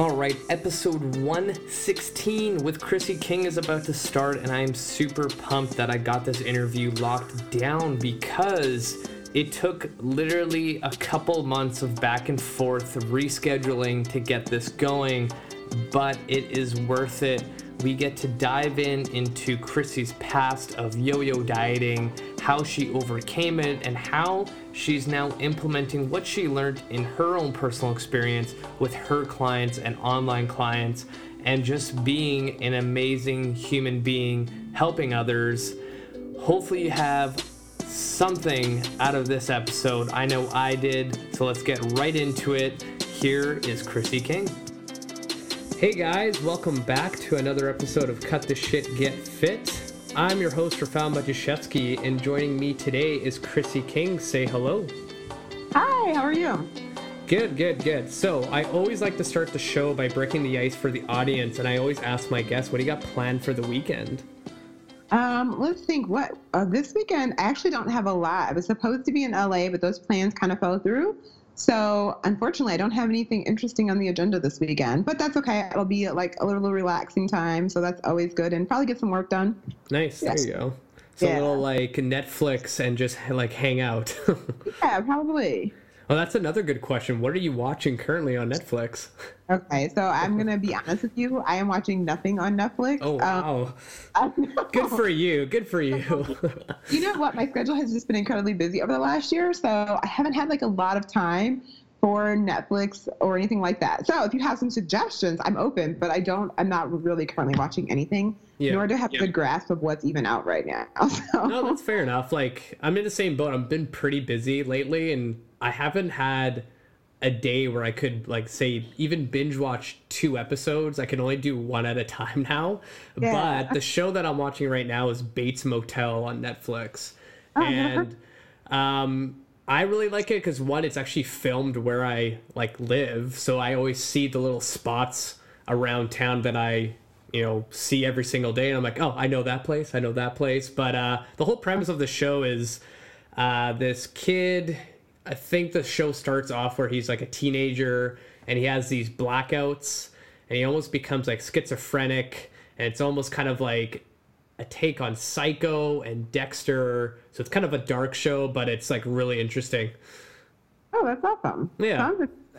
All right, episode 116 with Chrissy King is about to start, and I am super pumped that I got this interview locked down because it took literally a couple months of back and forth rescheduling to get this going, but it is worth it. We get to dive in into Chrissy's past of yo yo dieting, how she overcame it, and how she's now implementing what she learned in her own personal experience with her clients and online clients, and just being an amazing human being, helping others. Hopefully, you have something out of this episode. I know I did, so let's get right into it. Here is Chrissy King. Hey guys, welcome back to another episode of Cut the Shit Get Fit. I'm your host, Rafal Majashevsky, and joining me today is Chrissy King. Say hello. Hi, how are you? Good, good, good. So, I always like to start the show by breaking the ice for the audience, and I always ask my guests, what do you got planned for the weekend? Um, let's think. What uh, this weekend? I actually don't have a lot. I was supposed to be in LA, but those plans kind of fell through. So unfortunately, I don't have anything interesting on the agenda this weekend, but that's okay. It'll be like a little relaxing time, so that's always good, and probably get some work done. Nice. Yes. There you go. So yeah. a little like Netflix and just like hang out. yeah, probably. Well, that's another good question. What are you watching currently on Netflix? Okay, so I'm gonna be honest with you. I am watching nothing on Netflix. Oh wow! Um, good for you. Good for you. you know what? My schedule has just been incredibly busy over the last year, so I haven't had like a lot of time for Netflix or anything like that. So if you have some suggestions, I'm open, but I don't. I'm not really currently watching anything. Yeah. Nor do I have yeah. a good grasp of what's even out right now. So. No, that's fair enough. Like I'm in the same boat. I've been pretty busy lately, and I haven't had a day where I could like say even binge watch two episodes. I can only do one at a time now. Yeah. But the show that I'm watching right now is Bates Motel on Netflix. Oh, and um I really like it because one, it's actually filmed where I like live, so I always see the little spots around town that I you know see every single day, and I'm like, oh, I know that place, I know that place. But uh, the whole premise of the show is uh, this kid I think the show starts off where he's like a teenager and he has these blackouts and he almost becomes like schizophrenic and it's almost kind of like a take on Psycho and Dexter. So it's kind of a dark show, but it's like really interesting. Oh, that's awesome. Yeah.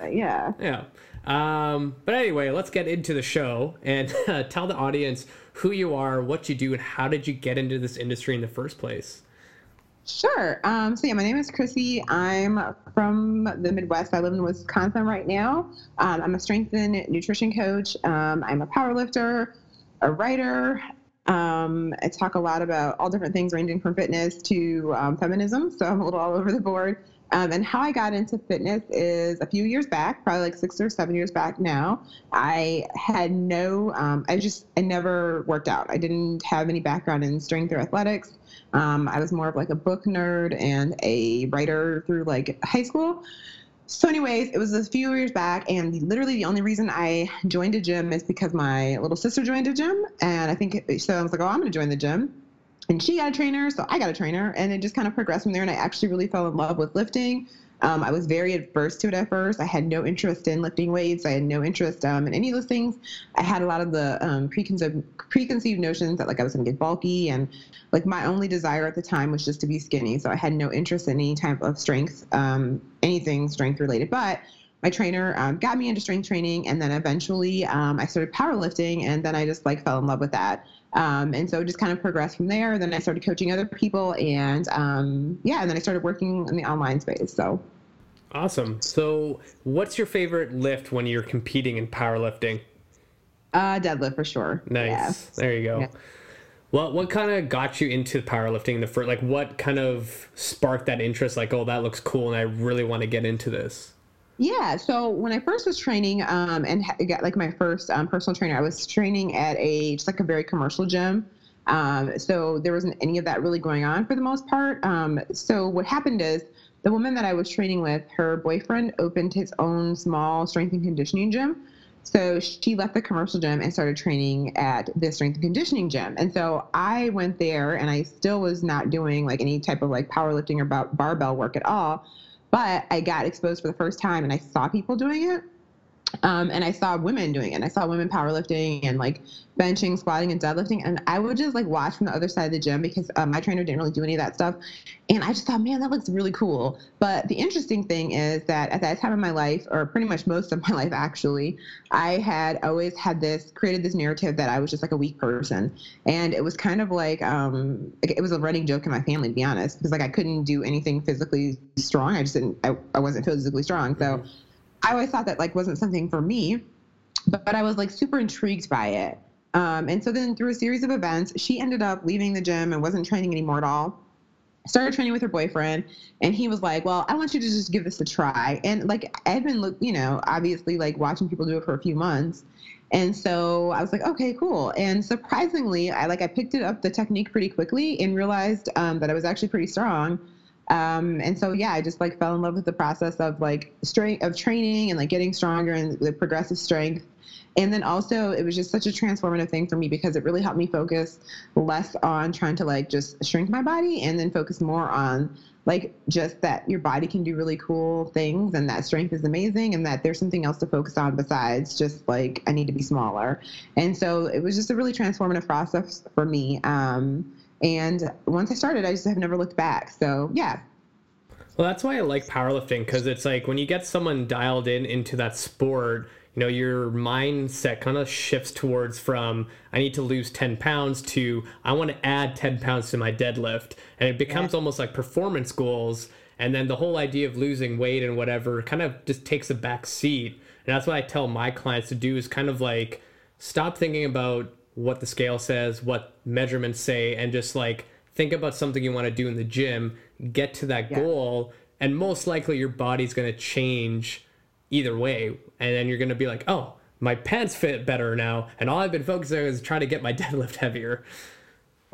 yeah. Yeah. Um, but anyway, let's get into the show and uh, tell the audience who you are, what you do, and how did you get into this industry in the first place? Sure. Um, so yeah, my name is Chrissy. I'm from the Midwest. I live in Wisconsin right now. Um, I'm a strength and nutrition coach. Um, I'm a power lifter, a writer. Um, I talk a lot about all different things ranging from fitness to um, feminism. So I'm a little all over the board. Um, and how I got into fitness is a few years back, probably like six or seven years back now. I had no, I just, I never worked out. I didn't have any background in strength or athletics. Um, I was more of like a book nerd and a writer through like high school. So, anyways, it was a few years back, and literally the only reason I joined a gym is because my little sister joined a gym, and I think so. I was like, oh, I'm going to join the gym and she got a trainer, so I got a trainer, and it just kind of progressed from there. And I actually really fell in love with lifting. Um, I was very adverse to it at first. I had no interest in lifting weights. I had no interest um, in any of those things. I had a lot of the um, preconceived preconceived notions that like I was going to get bulky, and like my only desire at the time was just to be skinny. So I had no interest in any type of strength, um, anything strength related. But my trainer um, got me into strength training, and then eventually um, I started powerlifting, and then I just like fell in love with that. Um, and so just kind of progressed from there. Then I started coaching other people, and um, yeah, and then I started working in the online space. So awesome. So, what's your favorite lift when you're competing in powerlifting? Uh, deadlift for sure. Nice. Yeah. There you go. Yeah. Well, what kind of got you into powerlifting in the first? Like, what kind of sparked that interest? Like, oh, that looks cool, and I really want to get into this. Yeah. So when I first was training um, and got like my first um, personal trainer, I was training at a just like a very commercial gym. Um, so there wasn't any of that really going on for the most part. Um, so what happened is the woman that I was training with, her boyfriend opened his own small strength and conditioning gym. So she left the commercial gym and started training at the strength and conditioning gym. And so I went there and I still was not doing like any type of like powerlifting or barbell work at all. But I got exposed for the first time and I saw people doing it. Um, and I saw women doing it. And I saw women powerlifting and like benching, squatting, and deadlifting. And I would just like watch from the other side of the gym because um, my trainer didn't really do any of that stuff. And I just thought, man, that looks really cool. But the interesting thing is that at that time in my life, or pretty much most of my life actually, I had always had this created this narrative that I was just like a weak person. And it was kind of like um, it was a running joke in my family, to be honest, because like I couldn't do anything physically strong. I just didn't, I, I wasn't physically strong. So. I always thought that like wasn't something for me, but, but I was like super intrigued by it. Um, and so then through a series of events, she ended up leaving the gym and wasn't training anymore at all. Started training with her boyfriend, and he was like, "Well, I want you to just give this a try." And like I've been, you know, obviously like watching people do it for a few months, and so I was like, "Okay, cool." And surprisingly, I like I picked it up the technique pretty quickly and realized um, that I was actually pretty strong. Um, and so yeah, I just like fell in love with the process of like strength of training and like getting stronger and the progressive strength. And then also it was just such a transformative thing for me because it really helped me focus less on trying to like just shrink my body and then focus more on like just that your body can do really cool things and that strength is amazing and that there's something else to focus on besides just like I need to be smaller. And so it was just a really transformative process for me. Um, and once I started, I just have never looked back. So yeah. Well, that's why I like powerlifting because it's like when you get someone dialed in into that sport, you know, your mindset kind of shifts towards from I need to lose 10 pounds to I want to add 10 pounds to my deadlift. And it becomes yeah. almost like performance goals. And then the whole idea of losing weight and whatever kind of just takes a back seat. And that's what I tell my clients to do is kind of like stop thinking about what the scale says, what measurements say, and just like think about something you want to do in the gym, get to that yeah. goal, and most likely your body's going to change either way. And then you're going to be like, oh, my pants fit better now. And all I've been focusing on is trying to get my deadlift heavier.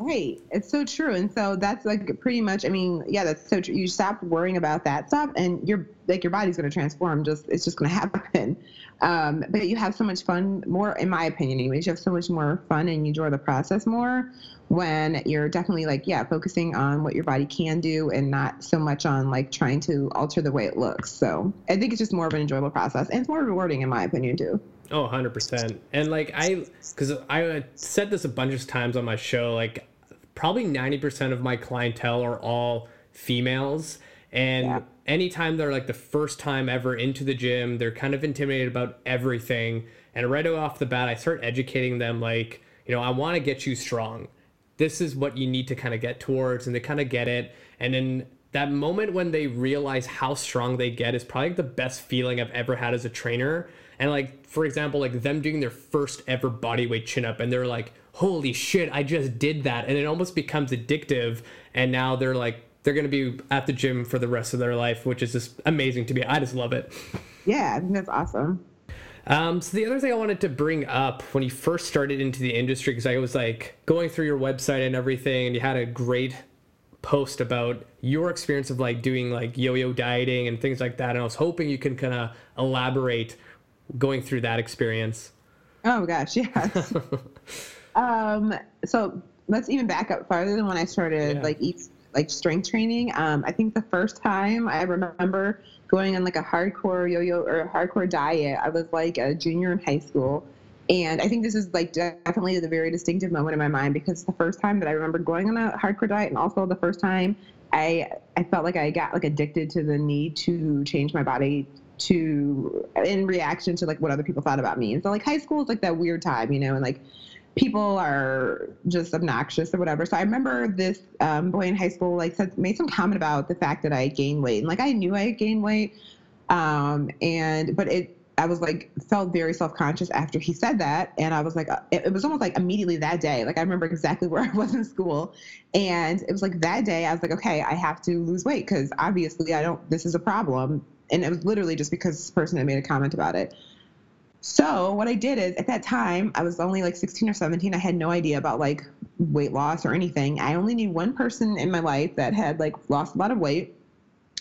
Right. It's so true. And so that's like pretty much, I mean, yeah, that's so true. You stop worrying about that stuff and your like your body's going to transform. Just, it's just going to happen. Um, but you have so much fun more, in my opinion, anyways, you have so much more fun and you enjoy the process more when you're definitely like, yeah, focusing on what your body can do and not so much on like trying to alter the way it looks. So I think it's just more of an enjoyable process and it's more rewarding in my opinion too. Oh, 100%. And like I, because I said this a bunch of times on my show, like probably 90% of my clientele are all females. And yeah. anytime they're like the first time ever into the gym, they're kind of intimidated about everything. And right off the bat, I start educating them like, you know, I want to get you strong. This is what you need to kind of get towards. And they kind of get it. And then that moment when they realize how strong they get is probably the best feeling I've ever had as a trainer and like for example like them doing their first ever bodyweight chin up and they're like holy shit i just did that. And it almost becomes addictive and now they're like they're going to be at the gym for the rest of their life which is just amazing to me. I just love it. Yeah i think that's awesome. Um, so the other thing I wanted to bring up when you first started into the industry, because I was like going through your website and everything, and you had a great post about your experience of like doing like yo-yo dieting and things like that, and I was hoping you can kind of elaborate going through that experience? Oh gosh, yes. um, so let's even back up farther than when I started yeah. like eat like strength training. Um, I think the first time I remember going on like a hardcore yo-yo or a hardcore diet, I was like a junior in high school. And I think this is like definitely the very distinctive moment in my mind because the first time that I remember going on a hardcore diet and also the first time I I felt like I got like addicted to the need to change my body to in reaction to like what other people thought about me. And so like high school is like that weird time, you know, and like people are just obnoxious or whatever. So I remember this um, boy in high school like said made some comment about the fact that I gained weight, and like I knew I gained weight, um, and but it I was like felt very self conscious after he said that, and I was like, uh, it, it, was almost like immediately that day. Like I remember exactly where I was in school, and it was like that day I was like, okay, I have to lose weight because obviously I don't. This is a problem and it was literally just because this person had made a comment about it. So what I did is at that time I was only like 16 or 17. I had no idea about like weight loss or anything. I only knew one person in my life that had like lost a lot of weight.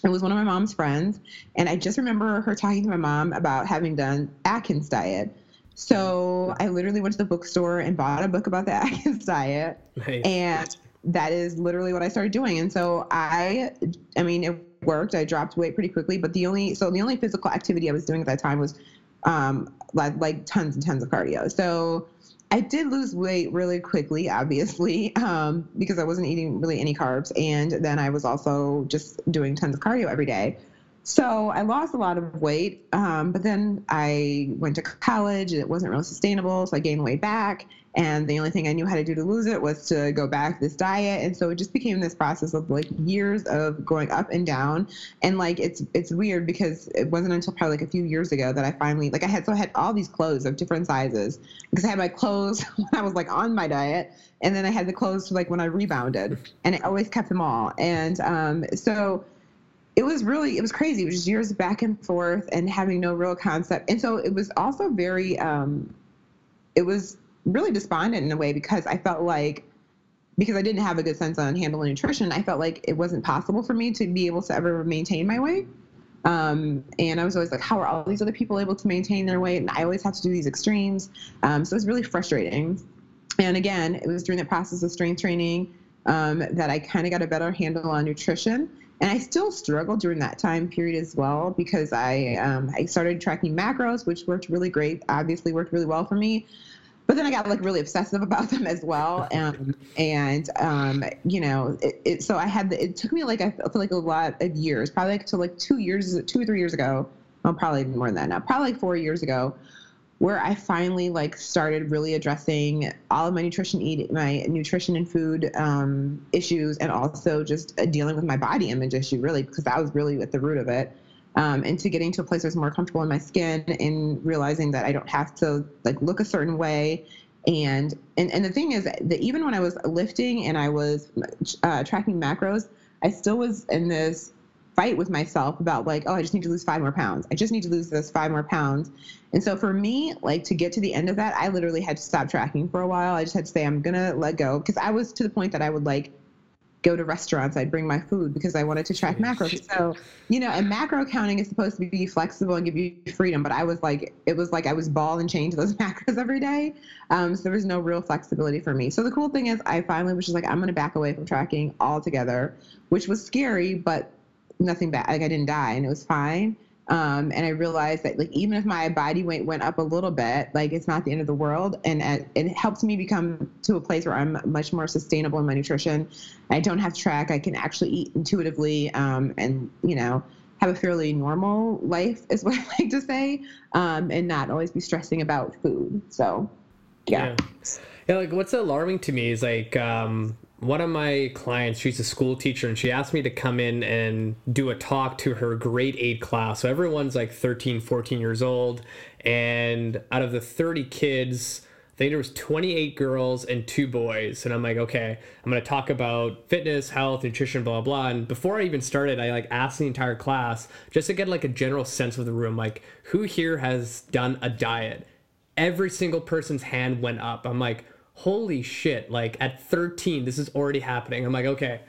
It was one of my mom's friends, and I just remember her talking to my mom about having done Atkins diet. So I literally went to the bookstore and bought a book about the Atkins diet, nice. and that is literally what I started doing. And so I, I mean, it worked. I dropped weight pretty quickly, but the only so the only physical activity I was doing at that time was um, like, like tons and tons of cardio. So I did lose weight really quickly, obviously, um, because I wasn't eating really any carbs. And then I was also just doing tons of cardio every day. So I lost a lot of weight, um, but then I went to college and it wasn't really sustainable. So I gained weight back. And the only thing I knew how to do to lose it was to go back this diet. And so it just became this process of like years of going up and down. And like it's it's weird because it wasn't until probably like a few years ago that I finally like I had so I had all these clothes of different sizes because I had my clothes when I was like on my diet and then I had the clothes like when I rebounded and I always kept them all. And um, so it was really it was crazy. It was just years back and forth and having no real concept. And so it was also very um, it was really despondent in a way because I felt like because I didn't have a good sense on handling nutrition, I felt like it wasn't possible for me to be able to ever maintain my weight. Um, and I was always like, how are all these other people able to maintain their weight? And I always have to do these extremes. Um, so it was really frustrating. And again, it was during the process of strength training um, that I kind of got a better handle on nutrition. And I still struggled during that time period as well because I um, I started tracking macros, which worked really great. Obviously, worked really well for me. But then I got like really obsessive about them as well, um, and um, you know, it, it, so I had the, it took me like I feel like a lot of years, probably like to like two years, two or three years ago. Well, probably more than that now. Probably like four years ago, where I finally like started really addressing all of my nutrition eat my nutrition and food um, issues and also just uh, dealing with my body image issue really because that was really at the root of it um, and to getting to a place was more comfortable in my skin and realizing that I don't have to like look a certain way and and, and the thing is that even when I was lifting and I was uh, tracking macros I still was in this fight with myself about like, oh, I just need to lose five more pounds. I just need to lose this five more pounds. And so for me, like to get to the end of that, I literally had to stop tracking for a while. I just had to say, I'm gonna let go because I was to the point that I would like go to restaurants. I'd bring my food because I wanted to track macros. So, you know, and macro counting is supposed to be flexible and give you freedom, but I was like, it was like I was ball and chained to those macros every day. Um, so there was no real flexibility for me. So the cool thing is, I finally was just like, I'm going to back away from tracking altogether, which was scary, but nothing bad. Like I didn't die and it was fine. Um, and I realized that like even if my body weight went up a little bit, like it's not the end of the world, and uh, it helps me become to a place where I'm much more sustainable in my nutrition. I don't have track; I can actually eat intuitively, um, and you know have a fairly normal life, is what I like to say, um, and not always be stressing about food. So, yeah. yeah. Yeah, like what's alarming to me is like um, one of my clients, she's a school teacher, and she asked me to come in and do a talk to her grade eight class. So everyone's like 13, 14 years old. And out of the 30 kids, I think there was 28 girls and two boys. And I'm like, okay, I'm going to talk about fitness, health, nutrition, blah, blah. And before I even started, I like asked the entire class just to get like a general sense of the room. Like, who here has done a diet? Every single person's hand went up. I'm like, holy shit, like at 13, this is already happening. I'm like, okay,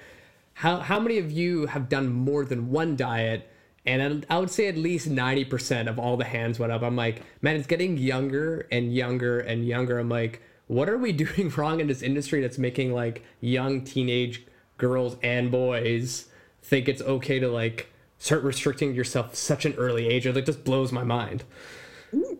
how, how many of you have done more than one diet? And I would say at least 90% of all the hands went up. I'm like, man, it's getting younger and younger and younger. I'm like, what are we doing wrong in this industry that's making like young teenage girls and boys think it's okay to like start restricting yourself such an early age? It like just blows my mind.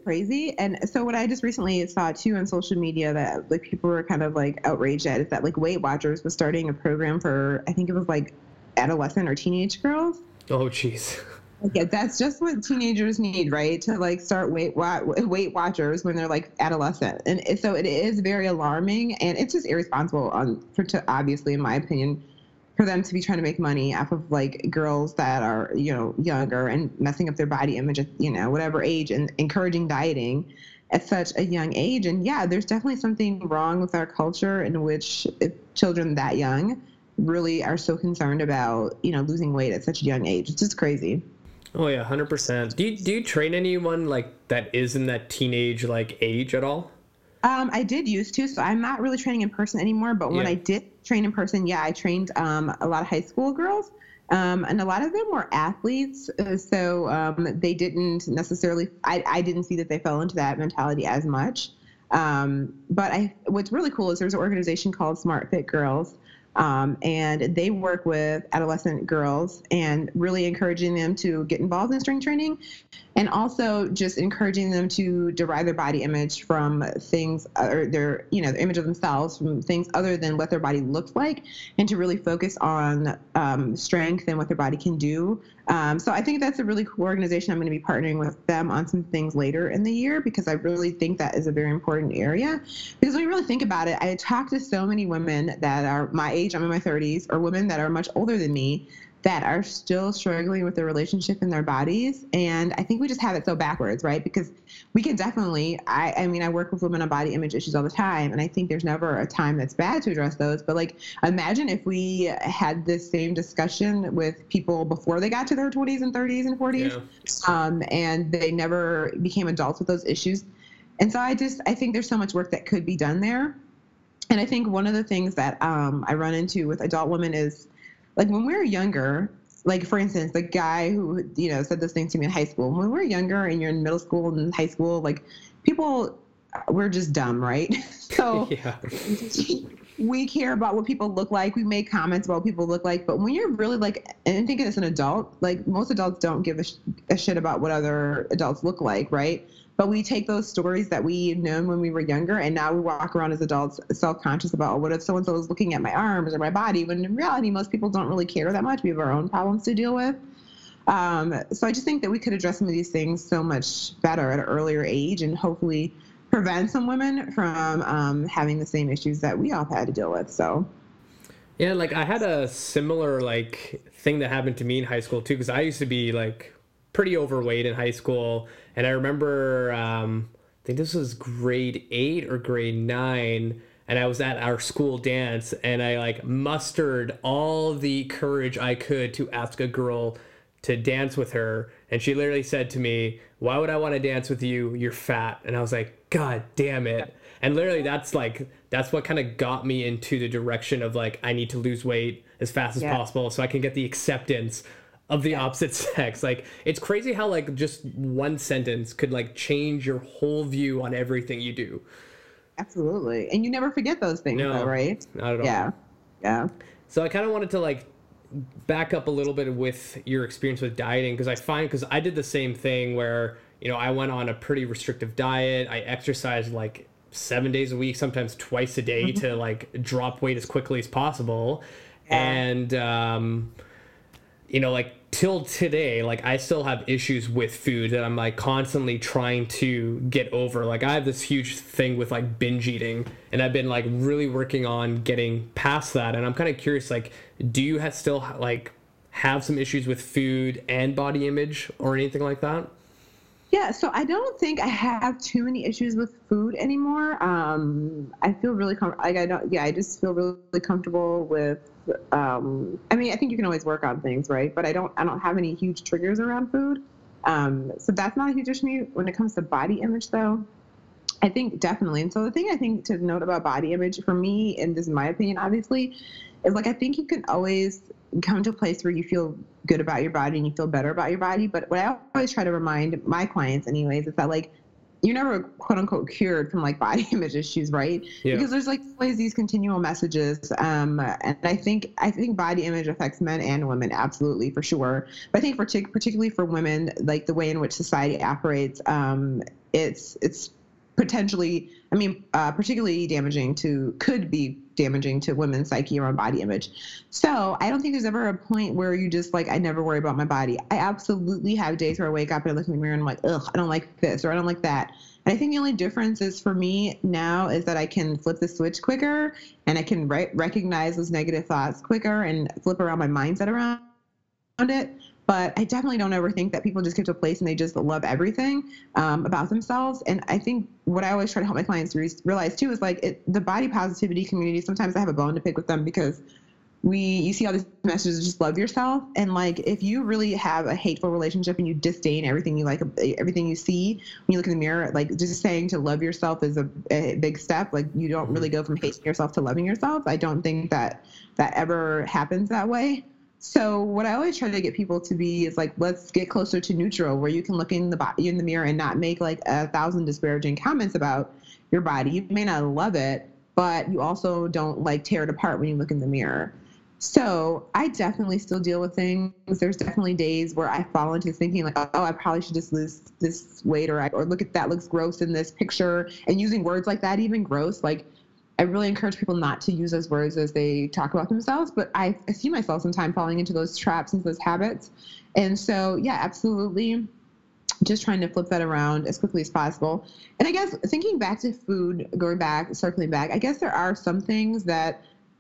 Crazy? And so what I just recently saw too on social media that like people were kind of like outraged at is that like Weight Watchers was starting a program for I think it was like adolescent or teenage girls. Oh jeez. Okay, that's just what teenagers need, right? To like start weight weight watchers when they're like adolescent, and so it is very alarming, and it's just irresponsible on for to obviously, in my opinion, for them to be trying to make money off of like girls that are you know younger and messing up their body image at you know whatever age and encouraging dieting at such a young age and yeah there's definitely something wrong with our culture in which children that young really are so concerned about you know losing weight at such a young age it's just crazy oh yeah 100% do you, do you train anyone like that is in that teenage like age at all um, I did used to, so I'm not really training in person anymore. But when yeah. I did train in person, yeah, I trained um, a lot of high school girls, um, and a lot of them were athletes. Uh, so um, they didn't necessarily. I, I didn't see that they fell into that mentality as much. Um, but I, what's really cool is there's an organization called Smart Fit Girls, Um, and they work with adolescent girls and really encouraging them to get involved in strength training and also just encouraging them to derive their body image from things or their you know the image of themselves from things other than what their body looks like and to really focus on um, strength and what their body can do. Um, so i think that's a really cool organization. I'm going to be partnering with them on some things later in the year because i really think that is a very important area. Because when you really think about it i talk to so many women that are my age, I'm in my 30s, or women that are much older than me that are still struggling with their relationship in their bodies. And I think we just have it so backwards, right? Because we can definitely, I, I mean, I work with women on body image issues all the time, and I think there's never a time that's bad to address those. But like, imagine if we had this same discussion with people before they got to their 20s and 30s and 40s, yeah. um, and they never became adults with those issues. And so I just, I think there's so much work that could be done there. And I think one of the things that um, I run into with adult women is like when we were younger, like for instance, the guy who you know said this thing to me in high school. When we were younger and you're in middle school and high school, like people we're just dumb, right? So we care about what people look like. We make comments about what people look like, but when you're really like, and thinking as an adult, like most adults don't give a, sh- a shit about what other adults look like, right? But we take those stories that we known when we were younger, and now we walk around as adults self-conscious about oh, what if so and so looking at my arms or my body? When in reality, most people don't really care that much. We have our own problems to deal with. Um, so I just think that we could address some of these things so much better at an earlier age, and hopefully prevent some women from um, having the same issues that we all had to deal with. So. Yeah, like I had a similar like thing that happened to me in high school too, because I used to be like pretty overweight in high school, and I remember um, I think this was grade eight or grade nine, and I was at our school dance, and I like mustered all the courage I could to ask a girl to dance with her, and she literally said to me, "Why would I want to dance with you? You're fat," and I was like, "God damn it." And literally, that's like that's what kind of got me into the direction of like I need to lose weight as fast as yeah. possible so I can get the acceptance of the opposite sex. Like it's crazy how like just one sentence could like change your whole view on everything you do. Absolutely. And you never forget those things no, though, right? Not at all. Yeah. Yeah. So I kind of wanted to like back up a little bit with your experience with dieting because I find because I did the same thing where you know I went on a pretty restrictive diet. I exercised like seven days a week, sometimes twice a day to like drop weight as quickly as possible, yeah. and um, you know like till today, like I still have issues with food that I'm like constantly trying to get over. Like I have this huge thing with like binge eating, and I've been like really working on getting past that. And I'm kind of curious, like, do you have still like have some issues with food and body image or anything like that? Yeah, so I don't think I have too many issues with food anymore. Um, I feel really comfortable. Like I don't. Yeah, I just feel really comfortable with um, I mean, I think you can always work on things, right? But I don't, I don't have any huge triggers around food. Um, so that's not a huge issue. When it comes to body image, though, I think definitely. And so the thing I think to note about body image for me, and this is my opinion, obviously, is like I think you can always come to a place where you feel good about your body and you feel better about your body. But what I always try to remind my clients, anyways, is that like you're never quote unquote cured from like body image issues, right? Yeah. Because there's like always these continual messages. Um, and I think I think body image affects men and women absolutely for sure. But I think partic- particularly for women, like the way in which society operates, um, it's it's potentially, I mean, uh, particularly damaging to, could be damaging to women's psyche around body image. So I don't think there's ever a point where you just like, I never worry about my body. I absolutely have days where I wake up and I look in the mirror and I'm like, ugh, I don't like this or I don't like that. And I think the only difference is for me now is that I can flip the switch quicker and I can re- recognize those negative thoughts quicker and flip around my mindset around it but I definitely don't ever think that people just get to a place and they just love everything um, about themselves. And I think what I always try to help my clients re- realize too is like it, the body positivity community. Sometimes I have a bone to pick with them because we you see all these messages just love yourself and like if you really have a hateful relationship and you disdain everything you like everything you see when you look in the mirror like just saying to love yourself is a, a big step like you don't really go from hating yourself to loving yourself i don't think that that ever happens that way so what I always try to get people to be is like, let's get closer to neutral, where you can look in the body in the mirror and not make like a thousand disparaging comments about your body. You may not love it, but you also don't like tear it apart when you look in the mirror. So I definitely still deal with things. There's definitely days where I fall into thinking like, oh, I probably should just lose this weight, or or look at that looks gross in this picture, and using words like that, even gross. Like, I really encourage people not to use those words as they talk about themselves. But I, see myself sometimes falling into those traps and those habits, and so yeah, absolutely just trying to flip that around as quickly as possible. And I guess thinking back to food, going back, circling back, I guess there are some things that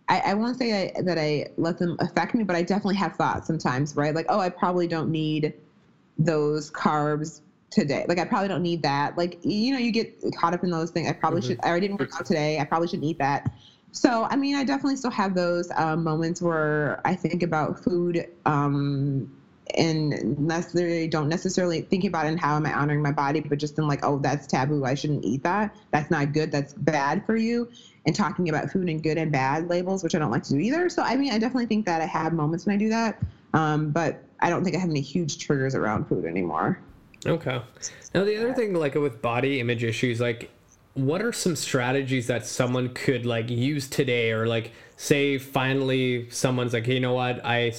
I, I won't say I, that I let them affect me, but I definitely have thoughts sometimes, right? Like, oh, I probably don't need those carbs today. Like, I probably don't need that. Like, you know, you get caught up in those things. I probably mm-hmm. should, I didn't work out today. I probably shouldn't eat that. So, I mean, I definitely still have those um, moments where I think about food um, and necessarily don't necessarily think about it and how am I honoring my body, but just in like, oh, that's taboo. I shouldn't eat that. That's not good. That's bad for you and talking about food and good and bad labels, which I don't like to do either. So, I mean, I definitely think that I have moments when I do that, um, but I don't think I have any huge triggers around food anymore. Okay. Now, the other thing, like with body image issues, like, what are some strategies that someone could like use today or like say finally someone's like hey, you know what i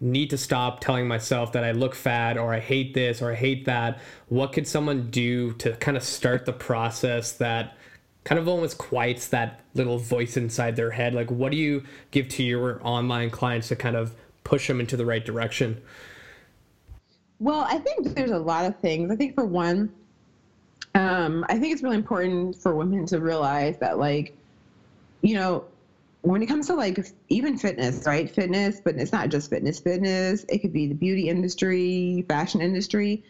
need to stop telling myself that i look fat or i hate this or i hate that what could someone do to kind of start the process that kind of almost quiets that little voice inside their head. Like, what do you give to your online clients to kind of push them into the right direction? Well, I think there's a lot of things. I think for one, um, I think it's really important for women to realize that, like, you know, when it comes to like even fitness, right? Fitness, but it's not just fitness. Fitness, it could be the beauty industry, fashion industry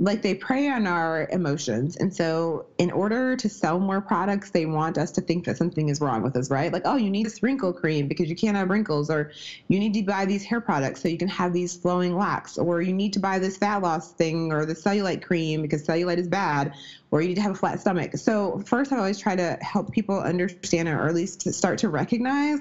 like they prey on our emotions. And so, in order to sell more products, they want us to think that something is wrong with us, right? Like, oh, you need this wrinkle cream because you can't have wrinkles, or you need to buy these hair products so you can have these flowing locks, or you need to buy this fat loss thing or the cellulite cream because cellulite is bad, or you need to have a flat stomach. So, first, I always try to help people understand or at least to start to recognize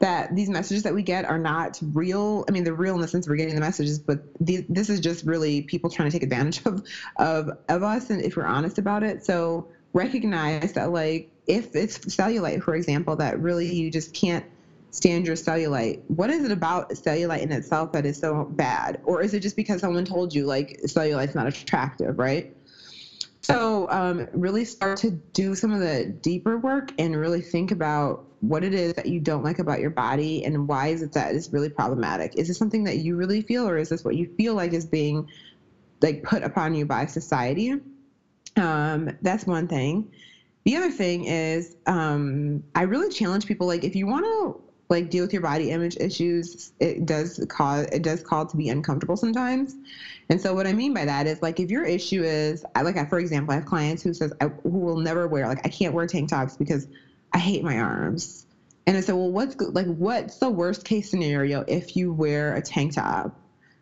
that these messages that we get are not real. I mean, they're real in the sense we're getting the messages, but the, this is just really people trying to take advantage of, of of us, and if we're honest about it. So recognize that, like, if it's cellulite, for example, that really you just can't stand your cellulite. What is it about cellulite in itself that is so bad, or is it just because someone told you like cellulite's not attractive, right? So, um, really start to do some of the deeper work and really think about what it is that you don't like about your body and why is it that is really problematic. Is this something that you really feel, or is this what you feel like is being like put upon you by society? Um, that's one thing. The other thing is, um, I really challenge people like if you want to like deal with your body image issues, it does cause it does call to be uncomfortable sometimes. And so what I mean by that is like if your issue is like I, for example, I have clients who says I, who will never wear like I can't wear tank tops because I hate my arms. And I said, well, what's like what's the worst case scenario if you wear a tank top?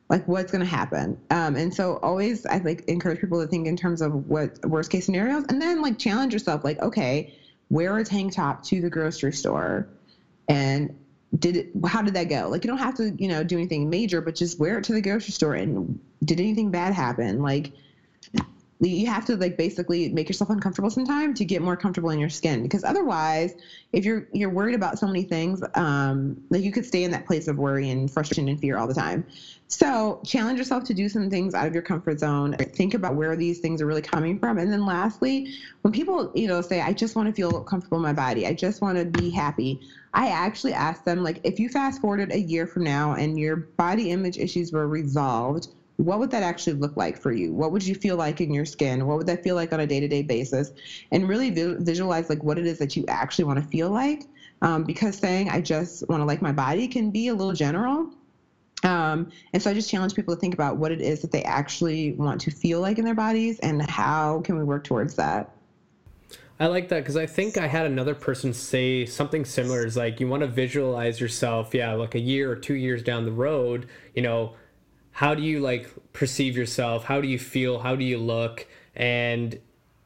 Like what's going to happen? Um, and so always I like encourage people to think in terms of what worst case scenarios, and then like challenge yourself. Like okay, wear a tank top to the grocery store and did it how did that go like you don't have to you know do anything major but just wear it to the grocery store and did anything bad happen like you have to like basically make yourself uncomfortable sometimes to get more comfortable in your skin. Because otherwise if you're you're worried about so many things um like you could stay in that place of worry and frustration and fear all the time. So challenge yourself to do some things out of your comfort zone. Think about where these things are really coming from. And then lastly when people you know say i just want to feel comfortable in my body. I just want to be happy i actually ask them like if you fast forwarded a year from now and your body image issues were resolved what would that actually look like for you? What would you feel like in your skin? What would that feel like on a day to day basis? And really visualize like what it is that you actually want to feel like. Um, because saying I just want to like my body can be a little general. Um, and so I just challenge people to think about what it is that they actually want to feel like in their bodies and how can we work towards that. I like that because I think I had another person say something similar. Is like you want to visualize yourself, yeah, like a year or two years down the road, you know, how do you like perceive yourself? How do you feel? How do you look? And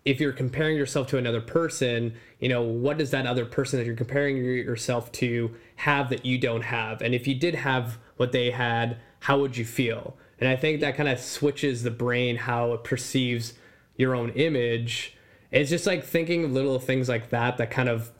if you're comparing yourself to another person you know what does that other person that you're comparing yourself to have that you don't have? And if you did have what they had how would you feel? And i think that kind of switches the brain how it perceives your own image. It's just like thinking little things like that that kind of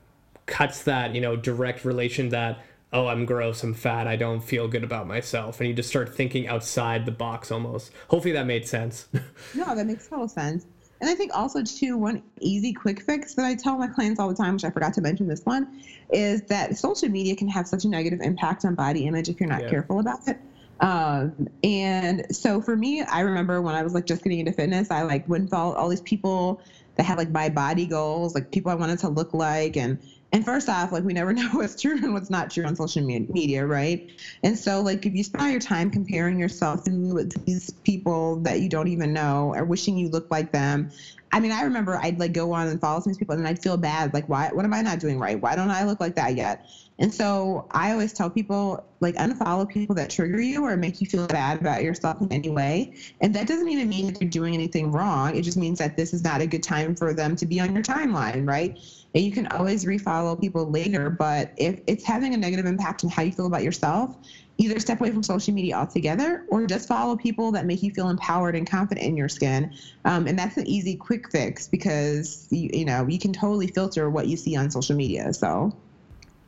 cuts that you know direct relation that oh i'm gross i'm fat i don't feel good about myself and you just start thinking outside the box almost hopefully that made sense no that makes total sense and I think also too one easy quick fix that I tell my clients all the time, which I forgot to mention this one, is that social media can have such a negative impact on body image if you're not yeah. careful about it. Um, and so for me, I remember when I was like just getting into fitness, I like went and followed all these people that had like my body goals, like people I wanted to look like, and and first off, like we never know what's true and what's not true on social media, right? And so, like, if you spend your time comparing yourself to these people that you don't even know or wishing you looked like them, I mean, I remember I'd like go on and follow some people and I'd feel bad. Like, why, what am I not doing right? Why don't I look like that yet? And so I always tell people, like, unfollow people that trigger you or make you feel bad about yourself in any way. And that doesn't even mean that you're doing anything wrong. It just means that this is not a good time for them to be on your timeline, right? And you can always refollow people later. But if it's having a negative impact on how you feel about yourself, either step away from social media altogether or just follow people that make you feel empowered and confident in your skin. Um, and that's an easy, quick fix because you, you know you can totally filter what you see on social media. So.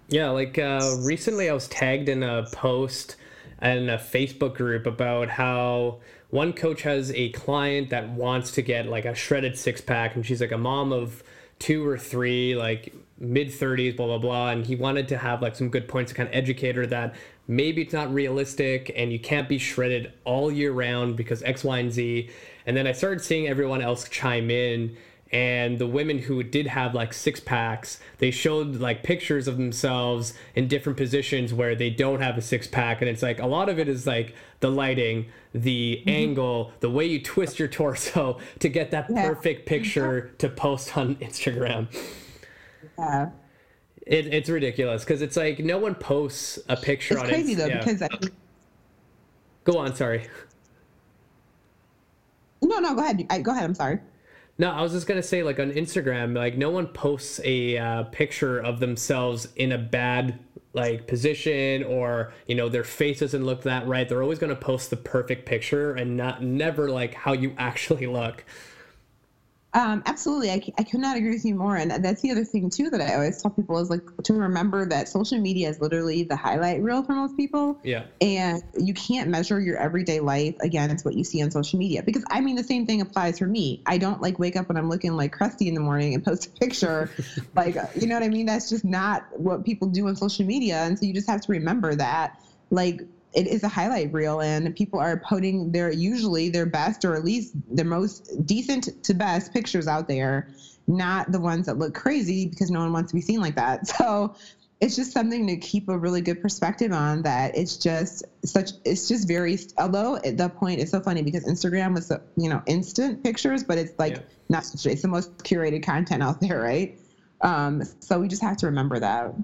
Yeah, like uh, recently I was tagged in a post in a Facebook group about how one coach has a client that wants to get like a shredded six pack, and she's like a mom of two or three, like mid 30s, blah, blah, blah. And he wanted to have like some good points to kind of educate her that maybe it's not realistic and you can't be shredded all year round because X, Y, and Z. And then I started seeing everyone else chime in. And the women who did have like six packs, they showed like pictures of themselves in different positions where they don't have a six pack. And it's like a lot of it is like the lighting, the mm-hmm. angle, the way you twist your torso to get that yeah. perfect picture to post on Instagram. Yeah. It, it's ridiculous because it's like no one posts a picture it's on crazy though yeah. because I, go on sorry no no go ahead I, go ahead i'm sorry no i was just gonna say like on instagram like no one posts a uh, picture of themselves in a bad like position or you know their face doesn't look that right. They're always to post the perfect picture and not never like how you actually look um, absolutely, I, I could not agree with you more. And that's the other thing too that I always tell people is like to remember that social media is literally the highlight reel for most people. Yeah. And you can't measure your everyday life against what you see on social media because I mean the same thing applies for me. I don't like wake up when I'm looking like crusty in the morning and post a picture, like you know what I mean. That's just not what people do on social media, and so you just have to remember that like it is a highlight reel and people are putting their usually their best or at least their most decent to best pictures out there not the ones that look crazy because no one wants to be seen like that. So it's just something to keep a really good perspective on that it's just such it's just very although at that point it's so funny because instagram was you know instant pictures but it's like yeah. not it's the most curated content out there right? Um, so we just have to remember that.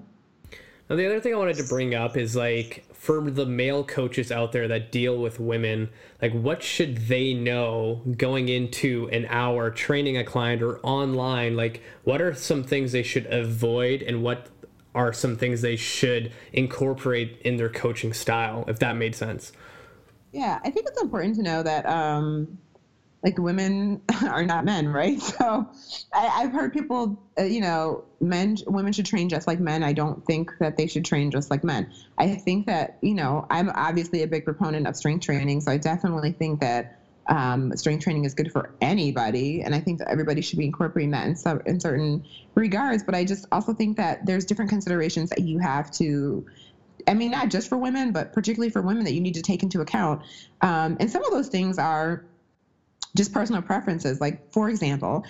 Now, the other thing I wanted to bring up is like for the male coaches out there that deal with women, like what should they know going into an hour training a client or online? Like, what are some things they should avoid and what are some things they should incorporate in their coaching style, if that made sense? Yeah, I think it's important to know that um, like women are not men, right? So I, have heard people, uh, you know, men, women should train just like men. I don't think that they should train just like men. I think that, you know, I'm obviously a big proponent of strength training. So I definitely think that um, strength training is good for anybody. And I think that everybody should be incorporating that in, some, in certain regards. But I just also think that there's different considerations that you have to I mean, not just for women, but particularly for women that you need to take into account. Um, and some of those things are just personal preferences. Like for example,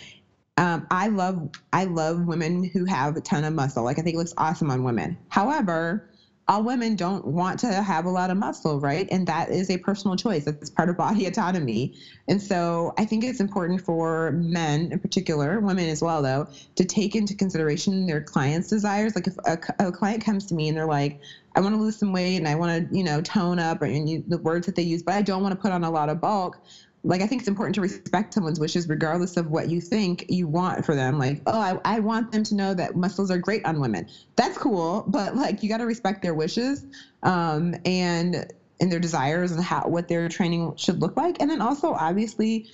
um, I love I love women who have a ton of muscle. Like I think it looks awesome on women. However, all women don't want to have a lot of muscle, right? And that is a personal choice. It's part of body autonomy. And so I think it's important for men in particular, women as well, though, to take into consideration their clients' desires. Like if a, a client comes to me and they're like, I want to lose some weight and I want to, you know, tone up or and you, the words that they use, but I don't want to put on a lot of bulk like I think it's important to respect someone's wishes regardless of what you think you want for them. Like, oh, I, I want them to know that muscles are great on women. That's cool, but like you got to respect their wishes um, and and their desires and how what their training should look like. And then also obviously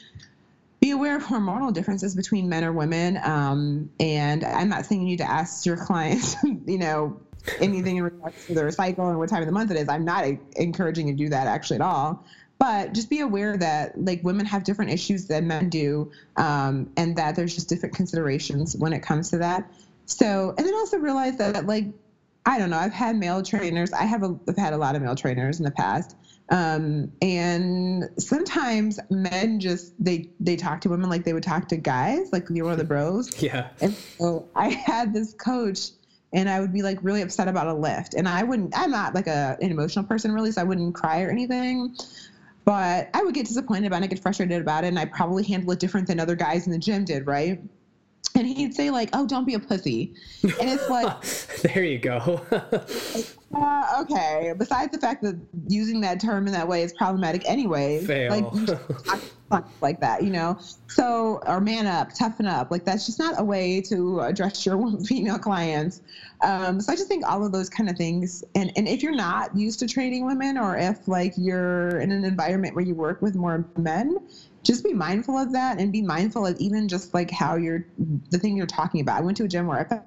be aware of hormonal differences between men or women. Um, and I'm not saying you need to ask your clients, you know, anything in regards to their cycle and what time of the month it is. I'm not encouraging you to do that actually at all. But just be aware that like women have different issues than men do, um, and that there's just different considerations when it comes to that. So, and then also realize that like I don't know, I've had male trainers. I have a, I've had a lot of male trainers in the past, um, and sometimes men just they they talk to women like they would talk to guys, like you're one of the bros. Yeah. And so I had this coach and I would be like really upset about a lift. And I wouldn't, I'm not like a, an emotional person really, so I wouldn't cry or anything. But I would get disappointed about it, I get frustrated about it, and I probably handle it different than other guys in the gym did, right? And he'd say like, "Oh, don't be a pussy," and it's like, there you go. uh, okay. Besides the fact that using that term in that way is problematic anyway. Fail. Like, like that, you know. So, or man up, toughen up. Like that's just not a way to address your female clients. Um, so I just think all of those kind of things. And and if you're not used to training women, or if like you're in an environment where you work with more men, just be mindful of that and be mindful of even just like how you're the thing you're talking about. I went to a gym where I felt,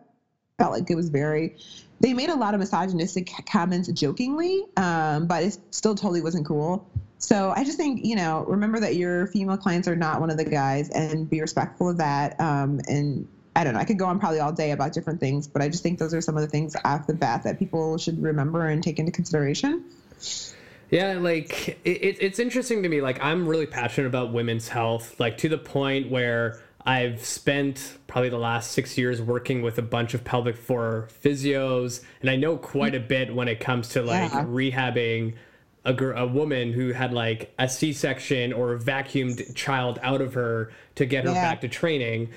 felt like it was very they made a lot of misogynistic comments jokingly, um, but it still totally wasn't cool. So I just think, you know, remember that your female clients are not one of the guys and be respectful of that. Um, and I don't know, I could go on probably all day about different things, but I just think those are some of the things off the bat that people should remember and take into consideration. Yeah, like it, it's interesting to me. Like I'm really passionate about women's health, like to the point where I've spent probably the last six years working with a bunch of pelvic floor physios, and I know quite a bit when it comes to like yeah. rehabbing a, gr- a woman who had like a C-section or a vacuumed child out of her to get her yeah. back to training.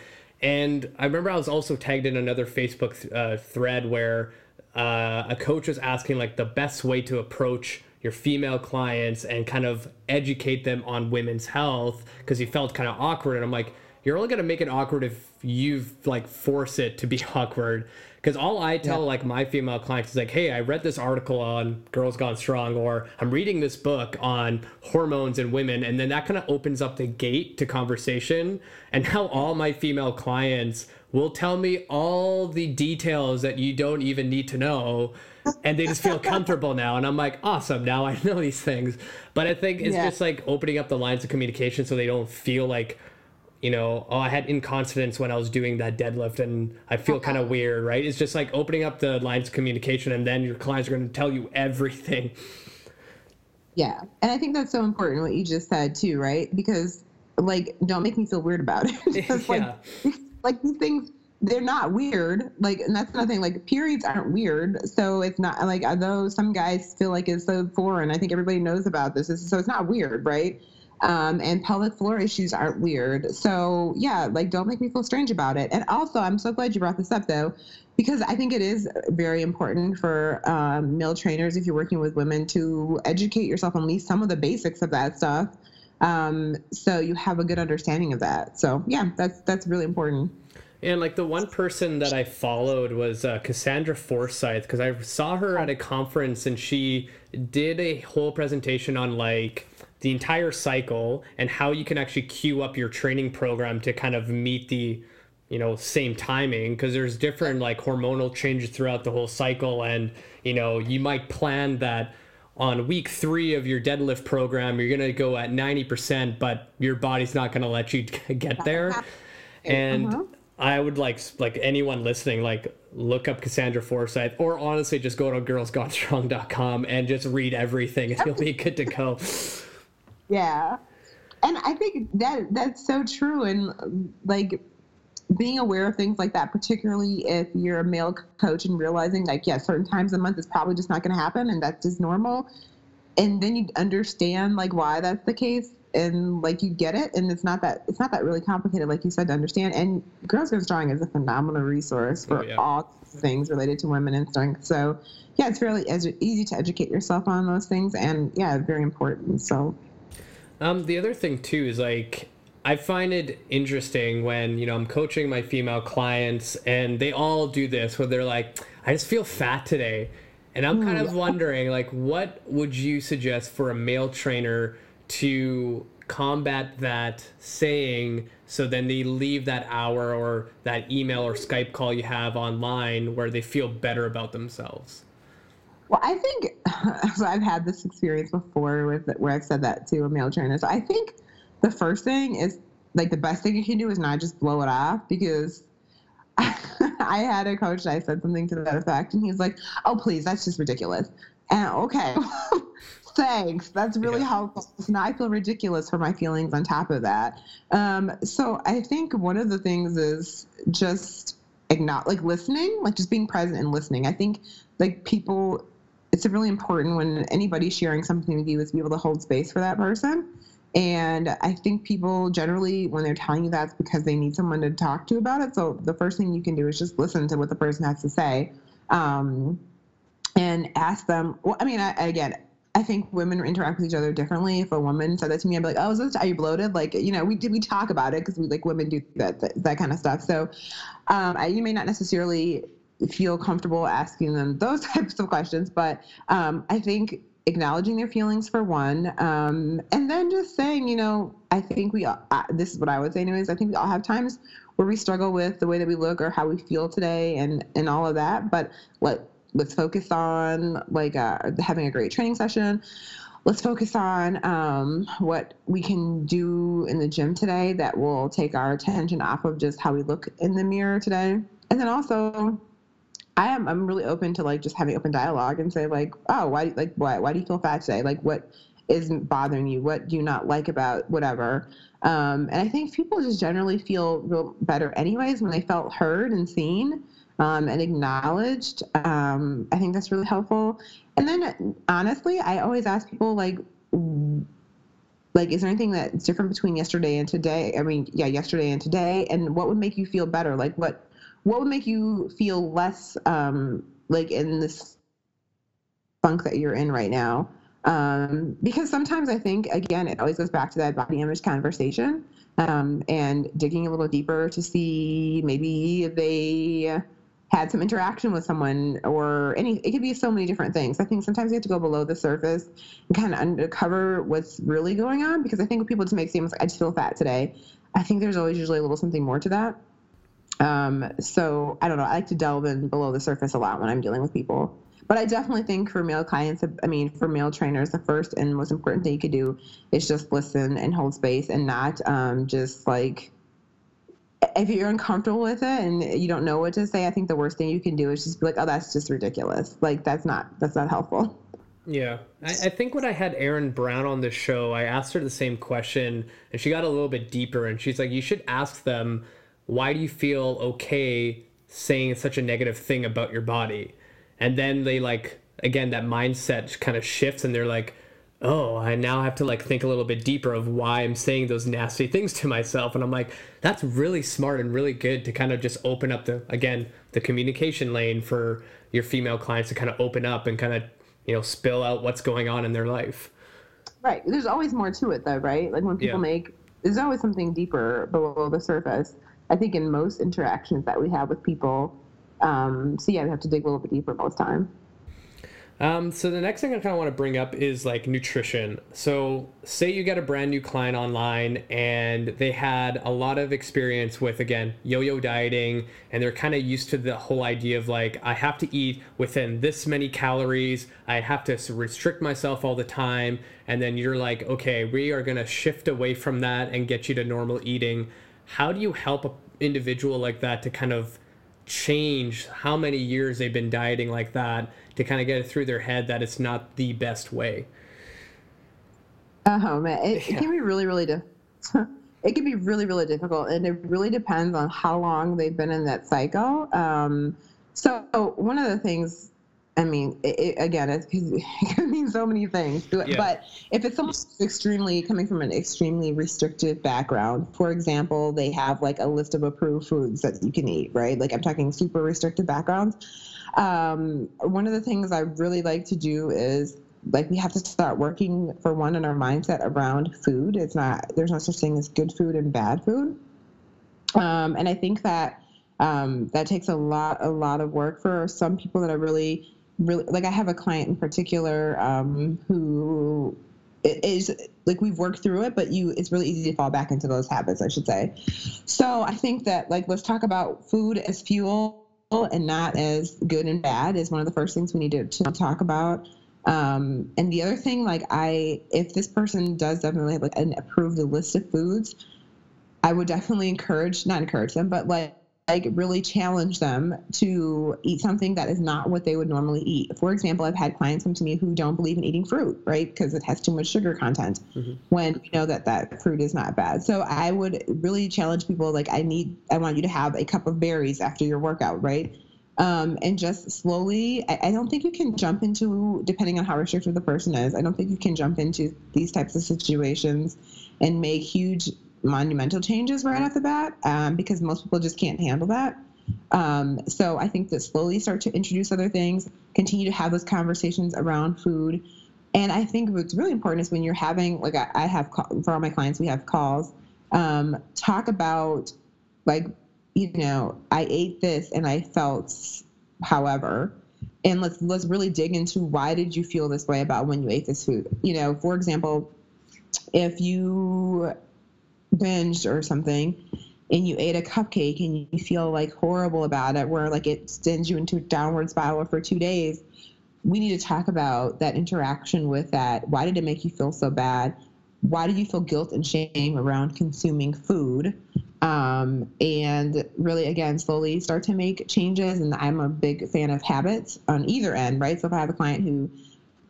And I remember I was also tagged in another Facebook th- uh, thread where uh, a coach was asking like the best way to approach your female clients and kind of educate them on women's health because he felt kind of awkward. And I'm like, you're only gonna make it awkward if you like force it to be awkward. Because all I tell yeah. like my female clients is like, hey, I read this article on Girls Gone Strong, or I'm reading this book on hormones and women, and then that kind of opens up the gate to conversation. And now all my female clients will tell me all the details that you don't even need to know and they just feel comfortable now and i'm like awesome now i know these things but i think it's yeah. just like opening up the lines of communication so they don't feel like you know, oh, I had incontinence when I was doing that deadlift and I feel kind of uh-huh. weird, right? It's just like opening up the lines of communication and then your clients are going to tell you everything. Yeah. And I think that's so important what you just said too, right? Because like don't make me feel weird about it. yeah. like like these things they're not weird. Like and that's nothing like periods aren't weird. So it's not like although some guys feel like it's so foreign, I think everybody knows about this. So it's not weird, right? Um, and pelvic floor issues aren't weird. So yeah, like don't make me feel strange about it. And also, I'm so glad you brought this up though, because I think it is very important for um, male trainers if you're working with women to educate yourself on at least some of the basics of that stuff, um, so you have a good understanding of that. So yeah, that's that's really important. And like the one person that I followed was uh, Cassandra Forsythe because I saw her at a conference and she did a whole presentation on like the entire cycle and how you can actually queue up your training program to kind of meet the you know same timing because there's different like hormonal changes throughout the whole cycle. And you know you might plan that on week three of your deadlift program you're going to go at 90% but your body's not going to let you get there. and uh-huh. i would like like anyone listening like look up cassandra forsythe or honestly just go to girlsgonestrong.com and just read everything and you'll be good to go yeah. And I think that that's so true. And like being aware of things like that, particularly if you're a male coach and realizing like, yeah, certain times a month is probably just not going to happen and that's just normal. And then you understand like why that's the case and like you get it and it's not that it's not that really complicated like you said to understand and girls Gone strong is a phenomenal resource for oh, yeah. all things related to women and strength so yeah it's fairly easy to educate yourself on those things and yeah very important so um, the other thing too is like I find it interesting when you know I'm coaching my female clients and they all do this where they're like, I just feel fat today, and I'm kind of wondering like, what would you suggest for a male trainer to combat that saying so then they leave that hour or that email or Skype call you have online where they feel better about themselves? Well, I think so. I've had this experience before with where I've said that to a male trainer. So I think the first thing is like the best thing you can do is not just blow it off because I had a coach that I said something to that effect, and he's like, "Oh, please, that's just ridiculous." And okay, thanks. That's really yeah. helpful. Now I feel ridiculous for my feelings on top of that. Um, so I think one of the things is just not like listening, like just being present and listening. I think like people it's really important when anybody's sharing something with you is to be able to hold space for that person. And I think people generally, when they're telling you that's because they need someone to talk to about it. So the first thing you can do is just listen to what the person has to say um, and ask them. Well, I mean, I, again, I think women interact with each other differently. If a woman said that to me, I'd be like, "Oh, is this, are you bloated?" Like, you know, we did we talk about it because we like women do that that, that kind of stuff. So, um, I, you may not necessarily feel comfortable asking them those types of questions. But um, I think acknowledging their feelings for one, um, and then just saying, you know, I think we, uh, this is what I would say anyways, I think we all have times where we struggle with the way that we look or how we feel today and, and all of that. But let, let's focus on like uh, having a great training session. Let's focus on um, what we can do in the gym today that will take our attention off of just how we look in the mirror today. And then also I am I'm really open to like just having open dialogue and say like, oh, why like why why do you feel fat today? Like what isn't bothering you? What do you not like about whatever? Um, and I think people just generally feel better anyways when they felt heard and seen um, and acknowledged. Um, I think that's really helpful. And then honestly, I always ask people like like is there anything that's different between yesterday and today i mean yeah yesterday and today and what would make you feel better like what what would make you feel less um, like in this funk that you're in right now? Um, because sometimes I think, again, it always goes back to that body image conversation um, and digging a little deeper to see maybe they had some interaction with someone or any, it could be so many different things. I think sometimes you have to go below the surface and kind of uncover what's really going on because I think people just make statements like, I just feel fat today, I think there's always usually a little something more to that. Um, so I don't know. I like to delve in below the surface a lot when I'm dealing with people. But I definitely think for male clients, I mean, for male trainers, the first and most important thing you could do is just listen and hold space and not um, just like, if you're uncomfortable with it and you don't know what to say, I think the worst thing you can do is just be like, oh, that's just ridiculous. Like, that's not, that's not helpful. Yeah. I, I, think when I had Erin Brown on the show, I asked her the same question and she got a little bit deeper and she's like, you should ask them why do you feel okay saying such a negative thing about your body? And then they like again that mindset kind of shifts and they're like, oh, I now have to like think a little bit deeper of why I'm saying those nasty things to myself. And I'm like, that's really smart and really good to kind of just open up the again the communication lane for your female clients to kind of open up and kind of you know spill out what's going on in their life. Right. There's always more to it though, right? Like when people yeah. make there's always something deeper below the surface. I think in most interactions that we have with people. Um, so yeah, we have to dig a little bit deeper most time. Um, so the next thing I kind of want to bring up is like nutrition. So say you get a brand new client online and they had a lot of experience with again yo-yo dieting and they're kind of used to the whole idea of like I have to eat within this many calories, I have to restrict myself all the time, and then you're like, okay, we are gonna shift away from that and get you to normal eating how do you help an individual like that to kind of change how many years they've been dieting like that to kind of get it through their head that it's not the best way? Oh man, it, yeah. it can be really, really difficult. it can be really, really difficult, and it really depends on how long they've been in that cycle. Um, so one of the things I mean, it, it, again, it, can mean so many things. Yeah. But if it's someone extremely coming from an extremely restrictive background, for example, they have like a list of approved foods that you can eat, right? Like I'm talking super restrictive backgrounds. Um, one of the things I really like to do is like we have to start working for one in our mindset around food. It's not there's no such thing as good food and bad food. Um, and I think that um, that takes a lot a lot of work for some people that are really really like I have a client in particular um, who is like we've worked through it, but you it's really easy to fall back into those habits, I should say. So I think that like let's talk about food as fuel and not as good and bad is one of the first things we need to, to talk about. Um, and the other thing, like I, if this person does definitely have like an approved list of foods, I would definitely encourage, not encourage them, but like like really challenge them to eat something that is not what they would normally eat. For example, I've had clients come to me who don't believe in eating fruit, right? Because it has too much sugar content mm-hmm. when we know that that fruit is not bad. So I would really challenge people like I need I want you to have a cup of berries after your workout, right? Um, and just slowly, I, I don't think you can jump into, depending on how restrictive the person is, I don't think you can jump into these types of situations and make huge monumental changes right off the bat um, because most people just can't handle that. Um, so I think that slowly start to introduce other things, continue to have those conversations around food. And I think what's really important is when you're having, like I, I have for all my clients, we have calls, um, talk about like, you know, I ate this and I felt however, and let's let's really dig into why did you feel this way about when you ate this food. You know, for example, if you binged or something and you ate a cupcake and you feel like horrible about it where like it sends you into a downward spiral for two days we need to talk about that interaction with that. Why did it make you feel so bad? Why do you feel guilt and shame around consuming food? Um, and really again slowly start to make changes and i'm a big fan of habits on either end right? So if i have a client who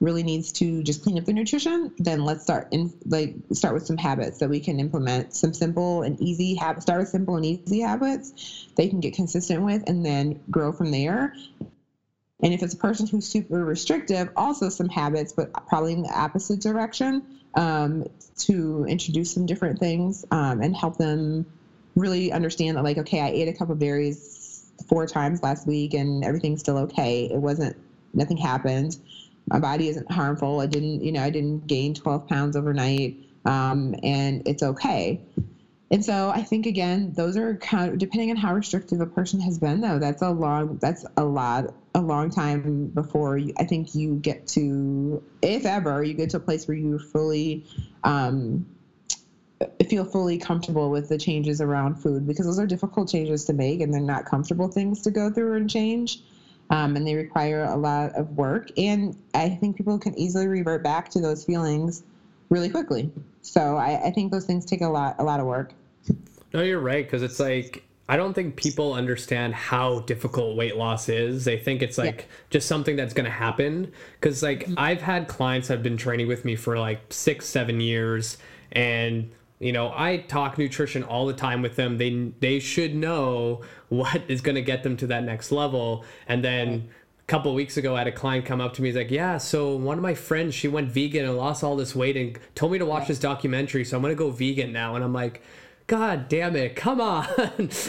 really needs to just clean up their nutrition, then let's start in like start with some habits that we can implement. Some simple and easy habits. Start with simple and easy habits they can get consistent with, and then grow from there. And if it's a person who's super restrictive, also some habits, but probably in the opposite direction um, to introduce some different things um, and help them really understand that, like, okay, I ate a cup of berries four times last week and everything's still okay. It wasn't, nothing happened my body isn't harmful. I didn't, you know, I didn't gain 12 pounds overnight, um, and it's okay. And so I think again, those are kind of depending on how restrictive a person has been, though. That's a long, that's a lot, a long time before you, I think you get to, if ever, you get to a place where you fully um, feel fully comfortable with the changes around food because those are difficult changes to make and they're not comfortable things to go through and change um, and they require a lot of work. And I think people can easily revert back to those feelings really quickly. So I, I think those things take a lot a lot of work. No, you're right because it's like I don't think people understand how difficult weight loss is. They think it's like yeah. just something that's going to happen. Because, like, mm-hmm. I've had clients that have been training with me for like six, seven years, and you know, I talk nutrition all the time with them. They they should know what is going to get them to that next level. And then a couple weeks ago, I had a client come up to me. He's like, "Yeah, so one of my friends, she went vegan and lost all this weight, and told me to watch this documentary. So I'm going to go vegan now." And I'm like. God damn it, come on.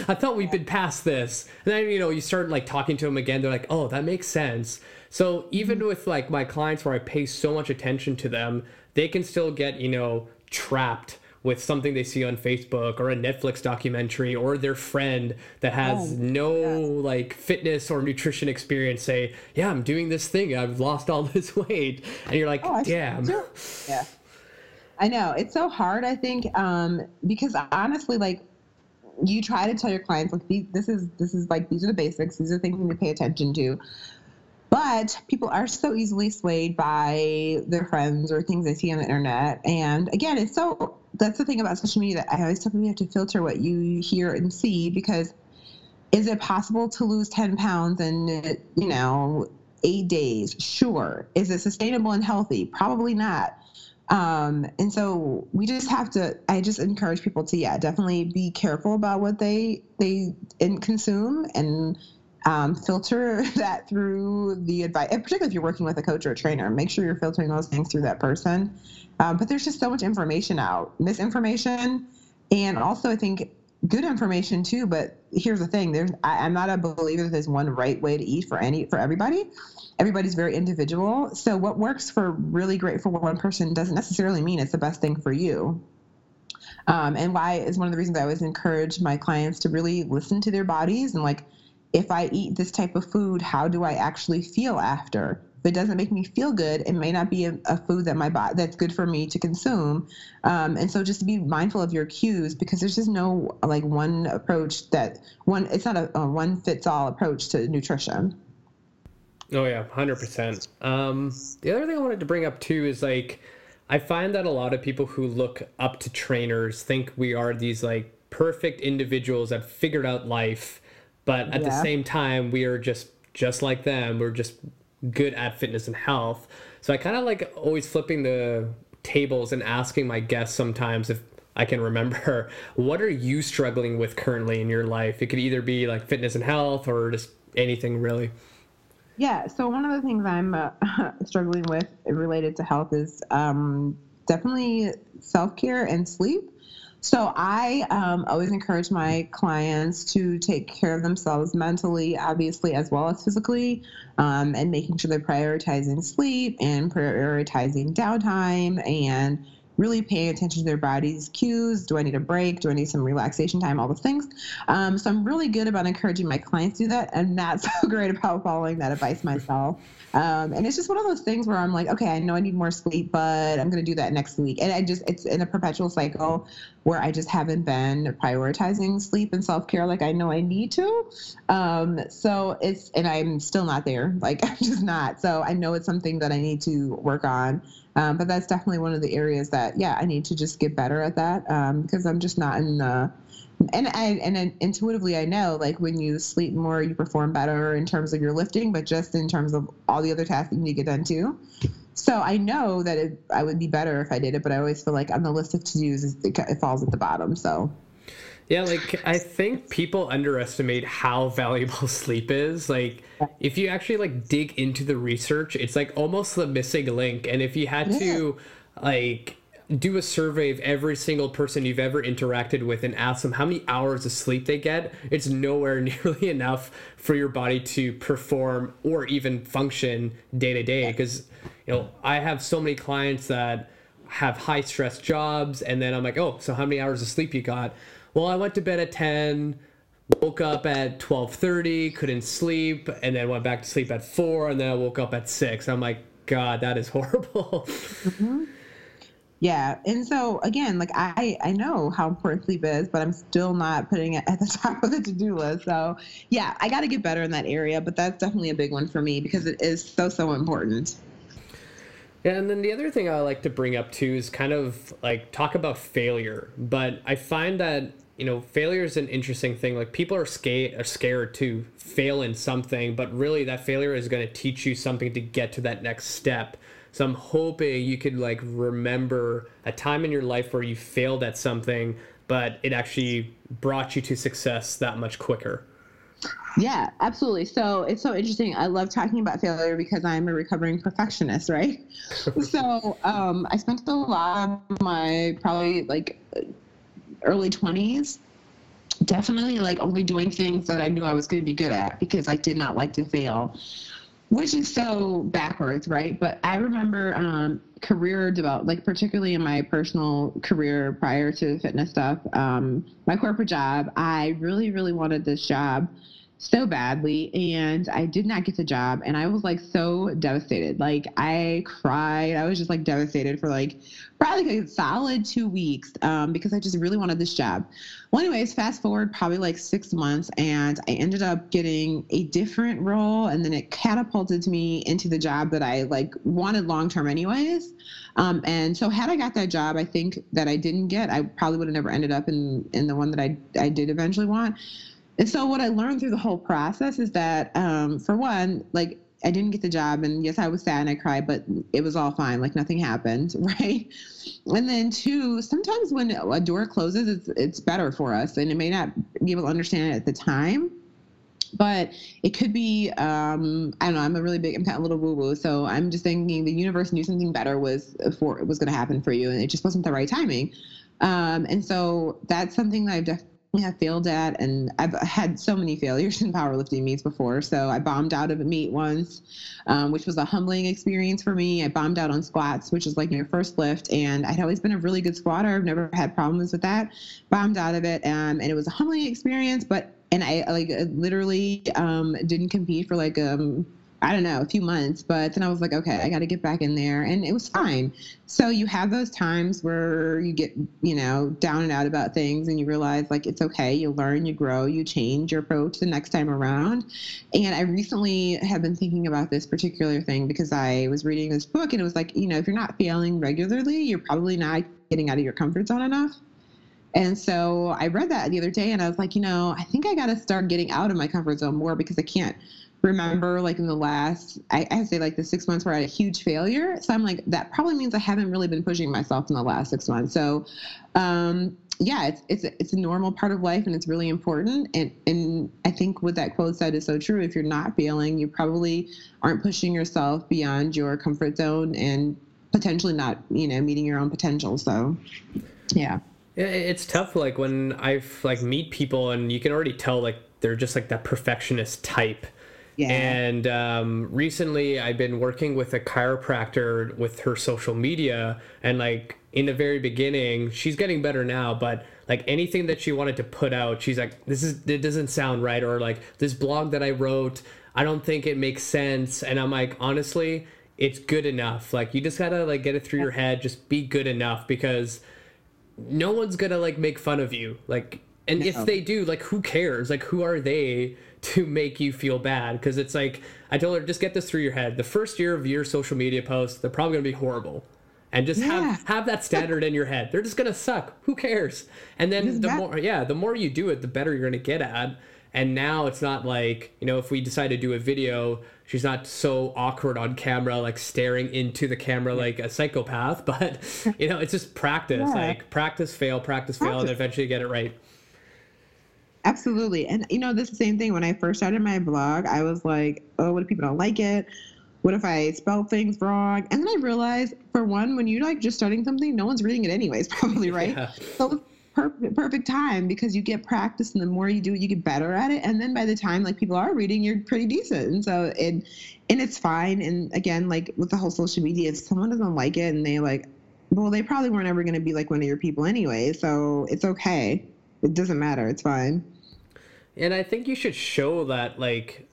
I thought we'd been past this. And then, you know, you start like talking to them again. They're like, oh, that makes sense. So even mm-hmm. with like my clients where I pay so much attention to them, they can still get, you know, trapped with something they see on Facebook or a Netflix documentary or their friend that has oh, no yes. like fitness or nutrition experience say, "Yeah, I'm doing this thing. I've lost all this weight." And you're like, oh, "Damn." Yeah. I know. It's so hard, I think, um, because honestly like you try to tell your clients like this is this is like these are the basics, these are things you need to pay attention to. But people are so easily swayed by their friends or things they see on the internet. And again, it's so that's the thing about social media that I always tell people you have to filter what you hear and see because is it possible to lose 10 pounds in, you know, eight days? Sure. Is it sustainable and healthy? Probably not. Um, and so we just have to, I just encourage people to, yeah, definitely be careful about what they, they consume and um, filter that through the advice, particularly if you're working with a coach or a trainer, make sure you're filtering those things through that person. Um, but there's just so much information out, misinformation, and also I think good information too. But here's the thing: there's I, am not a believer that there's one right way to eat for any for everybody. Everybody's very individual. So what works for really great for one person doesn't necessarily mean it's the best thing for you. Um, and why is one of the reasons I always encourage my clients to really listen to their bodies and like if I eat this type of food, how do I actually feel after? If it doesn't make me feel good, it may not be a, a food that my body that's good for me to consume. Um, and so just be mindful of your cues because there's just no like one approach that one. It's not a, a one fits all approach to nutrition. Oh yeah, hundred um, percent. The other thing I wanted to bring up too is like I find that a lot of people who look up to trainers think we are these like perfect individuals that figured out life, but at yeah. the same time we are just just like them. We're just good at fitness and health. So I kind of like always flipping the tables and asking my guests sometimes if I can remember what are you struggling with currently in your life? It could either be like fitness and health or just anything really. Yeah. So one of the things I'm uh, struggling with related to health is um, definitely self care and sleep. So I um, always encourage my clients to take care of themselves mentally, obviously, as well as physically, um, and making sure they're prioritizing sleep and prioritizing downtime and really paying attention to their body's cues. Do I need a break? Do I need some relaxation time? All those things. Um, so I'm really good about encouraging my clients to do that, and not so great about following that advice myself. Um, and it's just one of those things where I'm like, okay, I know I need more sleep, but I'm going to do that next week. And I just, it's in a perpetual cycle where I just haven't been prioritizing sleep and self care like I know I need to. Um, so it's, and I'm still not there. Like I'm just not. So I know it's something that I need to work on. Um, but that's definitely one of the areas that, yeah, I need to just get better at that because um, I'm just not in the, and I and intuitively I know like when you sleep more, you perform better in terms of your lifting, but just in terms of all the other tasks that you need to get done too. So I know that it, I would be better if I did it, but I always feel like on the list of to dos, it, it falls at the bottom. So. Yeah, like I think people underestimate how valuable sleep is. Like if you actually like dig into the research, it's like almost the missing link. And if you had yeah. to like do a survey of every single person you've ever interacted with and ask them how many hours of sleep they get, it's nowhere nearly enough for your body to perform or even function day to day. Because, you know, I have so many clients that have high stress jobs, and then I'm like, oh, so how many hours of sleep you got? Well, I went to bed at 10 woke up at 12:30 couldn't sleep and then went back to sleep at 4 and then I woke up at 6 I'm like god that is horrible mm-hmm. Yeah. And so again, like I, I know how important sleep is, but I'm still not putting it at the top of the to-do list. So yeah, I got to get better in that area, but that's definitely a big one for me because it is so, so important. Yeah, and then the other thing I like to bring up too is kind of like talk about failure. But I find that you know failure is an interesting thing. Like people are scared are scared to fail in something, but really that failure is going to teach you something to get to that next step. So I'm hoping you could like remember a time in your life where you failed at something, but it actually brought you to success that much quicker. Yeah, absolutely. So it's so interesting. I love talking about failure because I'm a recovering perfectionist, right? so um, I spent a lot of my probably like early 20s definitely like only doing things that I knew I was going to be good at because I did not like to fail which is so backwards, right? But I remember um, career develop, like particularly in my personal career prior to the fitness stuff, um, my corporate job. I really, really wanted this job so badly and I did not get the job and I was like so devastated. Like I cried. I was just like devastated for like probably like a solid two weeks um, because I just really wanted this job. Well, anyways, fast forward probably like six months and I ended up getting a different role and then it catapulted me into the job that I like wanted long term anyways. Um, and so had I got that job, I think that I didn't get, I probably would have never ended up in in the one that I I did eventually want. And so what I learned through the whole process is that, um, for one, like I didn't get the job, and yes, I was sad and I cried, but it was all fine. Like nothing happened, right? And then two, sometimes when a door closes, it's it's better for us, and it may not be able to understand it at the time, but it could be um, I don't know. I'm a really big, I'm kind of a little woo woo, so I'm just thinking the universe knew something better was for was going to happen for you, and it just wasn't the right timing. Um, and so that's something that I've definitely have failed at and I've had so many failures in powerlifting meets before. So I bombed out of a meet once, um, which was a humbling experience for me. I bombed out on squats, which is like your first lift, and I'd always been a really good squatter. I've never had problems with that. Bombed out of it, um, and it was a humbling experience. But and I like literally um, didn't compete for like um I don't know, a few months, but then I was like, okay, I got to get back in there. And it was fine. So you have those times where you get, you know, down and out about things and you realize like it's okay. You learn, you grow, you change your approach the next time around. And I recently have been thinking about this particular thing because I was reading this book and it was like, you know, if you're not failing regularly, you're probably not getting out of your comfort zone enough. And so I read that the other day and I was like, you know, I think I got to start getting out of my comfort zone more because I can't remember like in the last I, I say like the six months where I had a huge failure. So I'm like that probably means I haven't really been pushing myself in the last six months. So um, yeah, it's it's it's a normal part of life and it's really important. And and I think what that quote said is so true. If you're not failing, you probably aren't pushing yourself beyond your comfort zone and potentially not you know meeting your own potential. So yeah. It's tough, like when I've like meet people, and you can already tell like they're just like that perfectionist type yeah. And um, recently, I've been working with a chiropractor with her social media, and like in the very beginning, she's getting better now, but like anything that she wanted to put out, she's like, "This is it doesn't sound right," or like this blog that I wrote, I don't think it makes sense, and I'm like, honestly, it's good enough. Like you just gotta like get it through your head, just be good enough because no one's gonna like make fun of you, like. And no. if they do, like, who cares? Like, who are they to make you feel bad because it's like I told her just get this through your head. The first year of your social media posts, they're probably gonna be horrible. And just yeah. have have that standard in your head. They're just gonna suck. Who cares? And then the more yeah, the more you do it, the better you're gonna get at. And now it's not like, you know, if we decide to do a video, she's not so awkward on camera, like staring into the camera like a psychopath. But you know, it's just practice. Yeah. Like practice, fail, practice, practice, fail, and eventually get it right. Absolutely. And you know, this the same thing when I first started my blog, I was like, oh, what if people don't like it? What if I spell things wrong? And then I realized, for one, when you're like just starting something, no one's reading it anyways, probably, right? Yeah. So perfect perfect time because you get practice and the more you do it you get better at it and then by the time like people are reading you're pretty decent and so it and it's fine and again like with the whole social media if someone doesn't like it and they like well they probably weren't ever going to be like one of your people anyway so it's okay it doesn't matter it's fine and I think you should show that, like,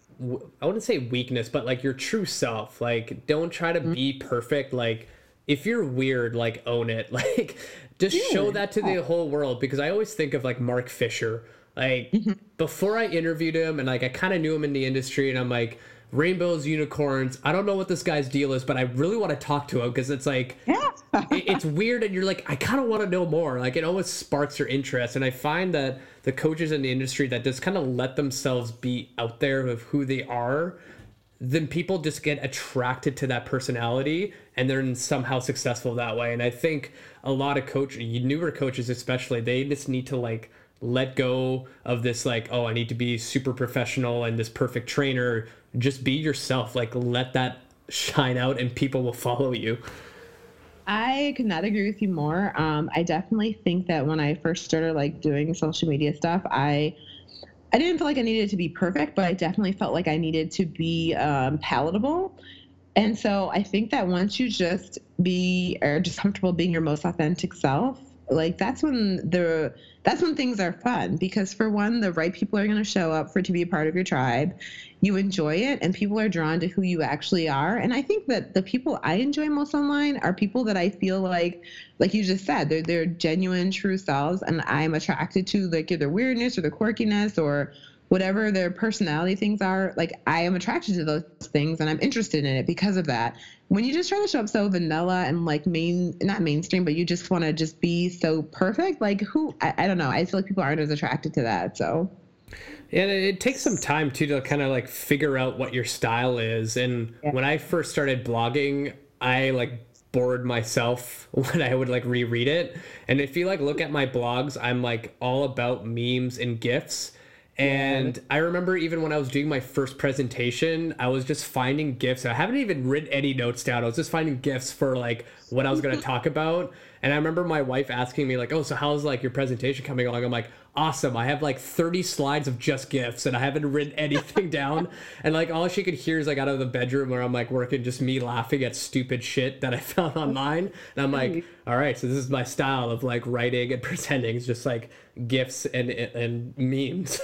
I wouldn't say weakness, but like your true self. Like, don't try to mm-hmm. be perfect. Like, if you're weird, like, own it. Like, just yeah. show that to the whole world. Because I always think of like Mark Fisher. Like, mm-hmm. before I interviewed him, and like, I kind of knew him in the industry, and I'm like, rainbows, unicorns. I don't know what this guy's deal is, but I really want to talk to him because it's like yeah. it, it's weird, and you're like, I kind of want to know more. Like it always sparks your interest, and I find that the coaches in the industry that just kind of let themselves be out there of who they are. Then people just get attracted to that personality and they're somehow successful that way. And I think a lot of coach, newer coaches especially, they just need to like let go of this like oh i need to be super professional and this perfect trainer just be yourself like let that shine out and people will follow you. I could not agree with you more. Um, i definitely think that when i first started like doing social media stuff i i didn't feel like i needed to be perfect but i definitely felt like i needed to be um, palatable. And so i think that once you just be or just comfortable being your most authentic self like that's when the that's when things are fun. Because for one the right people are going to show up for to be a part of your tribe you enjoy it and people are drawn to who you actually are. And i think that the people i enjoy most online are people that i feel like like you just said they're they're genuine true selves. And i'm attracted to like their weirdness or their quirkiness or whatever their personality things are. Like i am attracted to those things and i'm interested in it because of that. When you just try to show up so vanilla and like main not mainstream but you just want to just be so perfect like who I, I, don't know. I feel like people aren't as attracted to that so and it takes some time too to kind of like figure out what your style is and yeah. when i first started blogging i like bored myself when i would like reread it and if you like look at my blogs i'm like all about memes and gifs and I remember even when I was doing my first presentation, I was just finding gifts. I haven't even written any notes down. I was just finding gifts for like what I was going to talk about. And I remember my wife asking me like, "Oh, so how's like your presentation coming along?" I'm like, "Awesome! I have like 30 slides of just gifts, and I haven't written anything down." And like all she could hear is like out of the bedroom where I'm like working, just me laughing at stupid shit that I found online. And I'm like, "All right, so this is my style of like writing and pretending. It's just like gifts and and memes."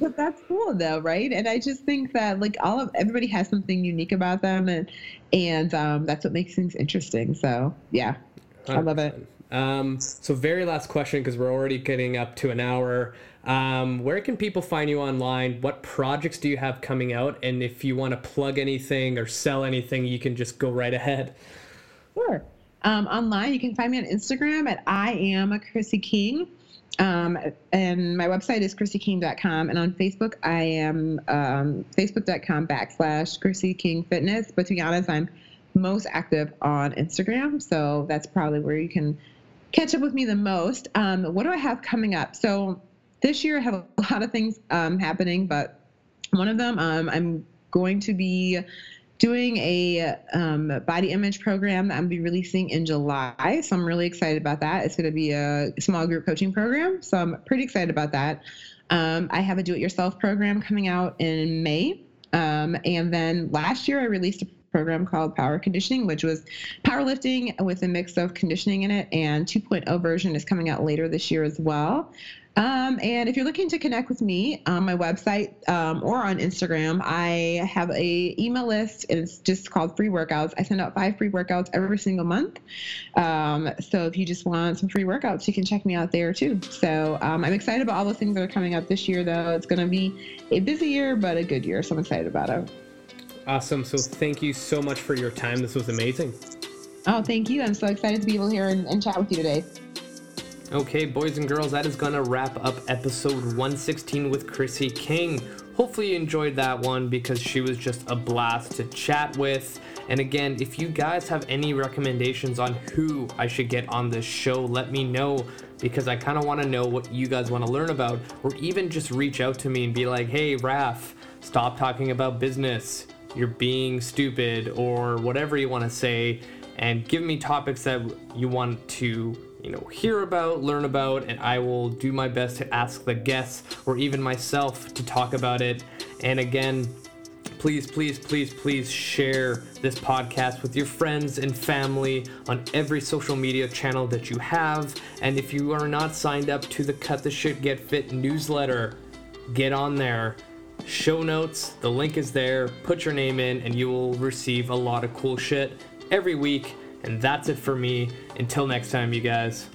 but that's cool though, right? And I just think that like all of everybody has something unique about them, and and um, that's what makes things interesting. So yeah, 100%. I love it. Um, so very last question because we're already getting up to an hour. Um, where can people find you online? What projects do you have coming out? And if you want to plug anything or sell anything, you can just go right ahead. Sure. Um, online, you can find me on Instagram at I am a Chrissy King. Um, and my website is chrissyking.com. And on Facebook, I am um, facebook.com backslash Chrissy King Fitness. But to be honest, I'm most active on Instagram. So that's probably where you can catch up with me the most. Um, what do I have coming up? So this year I have a lot of things um, happening, but one of them um, I'm going to be doing a um, body image program that I'm be releasing in July. So I'm really excited about that. It's going to be a small group coaching program. So I'm pretty excited about that. Um, I have a do it yourself program coming out in May. Um, and then last year I released a program called Power Conditioning, which was powerlifting with a mix of conditioning in it. And 2.0 version is coming out later this year as well. Um, and if you're looking to connect with me on my website um, or on Instagram, I have a email list. It's just called Free Workouts. I send out five free workouts every single month. Um, so if you just want some free workouts, you can check me out there too. So um, I'm excited about all the things that are coming up this year, though. It's going to be a busy year, but a good year. So I'm excited about it. Awesome. So thank you so much for your time. This was amazing. Oh, thank you. I'm so excited to be able to hear and, and chat with you today. Okay, boys and girls, that is going to wrap up episode 116 with Chrissy King. Hopefully, you enjoyed that one because she was just a blast to chat with. And again, if you guys have any recommendations on who I should get on this show, let me know because I kind of want to know what you guys want to learn about, or even just reach out to me and be like, hey, Raf, stop talking about business. You're being stupid, or whatever you want to say, and give me topics that you want to you know, hear about, learn about, and I will do my best to ask the guests or even myself to talk about it. And again, please, please, please, please share this podcast with your friends and family on every social media channel that you have. And if you are not signed up to the Cut the Shit Get Fit newsletter, get on there. Show notes, the link is there. Put your name in, and you will receive a lot of cool shit every week. And that's it for me. Until next time, you guys.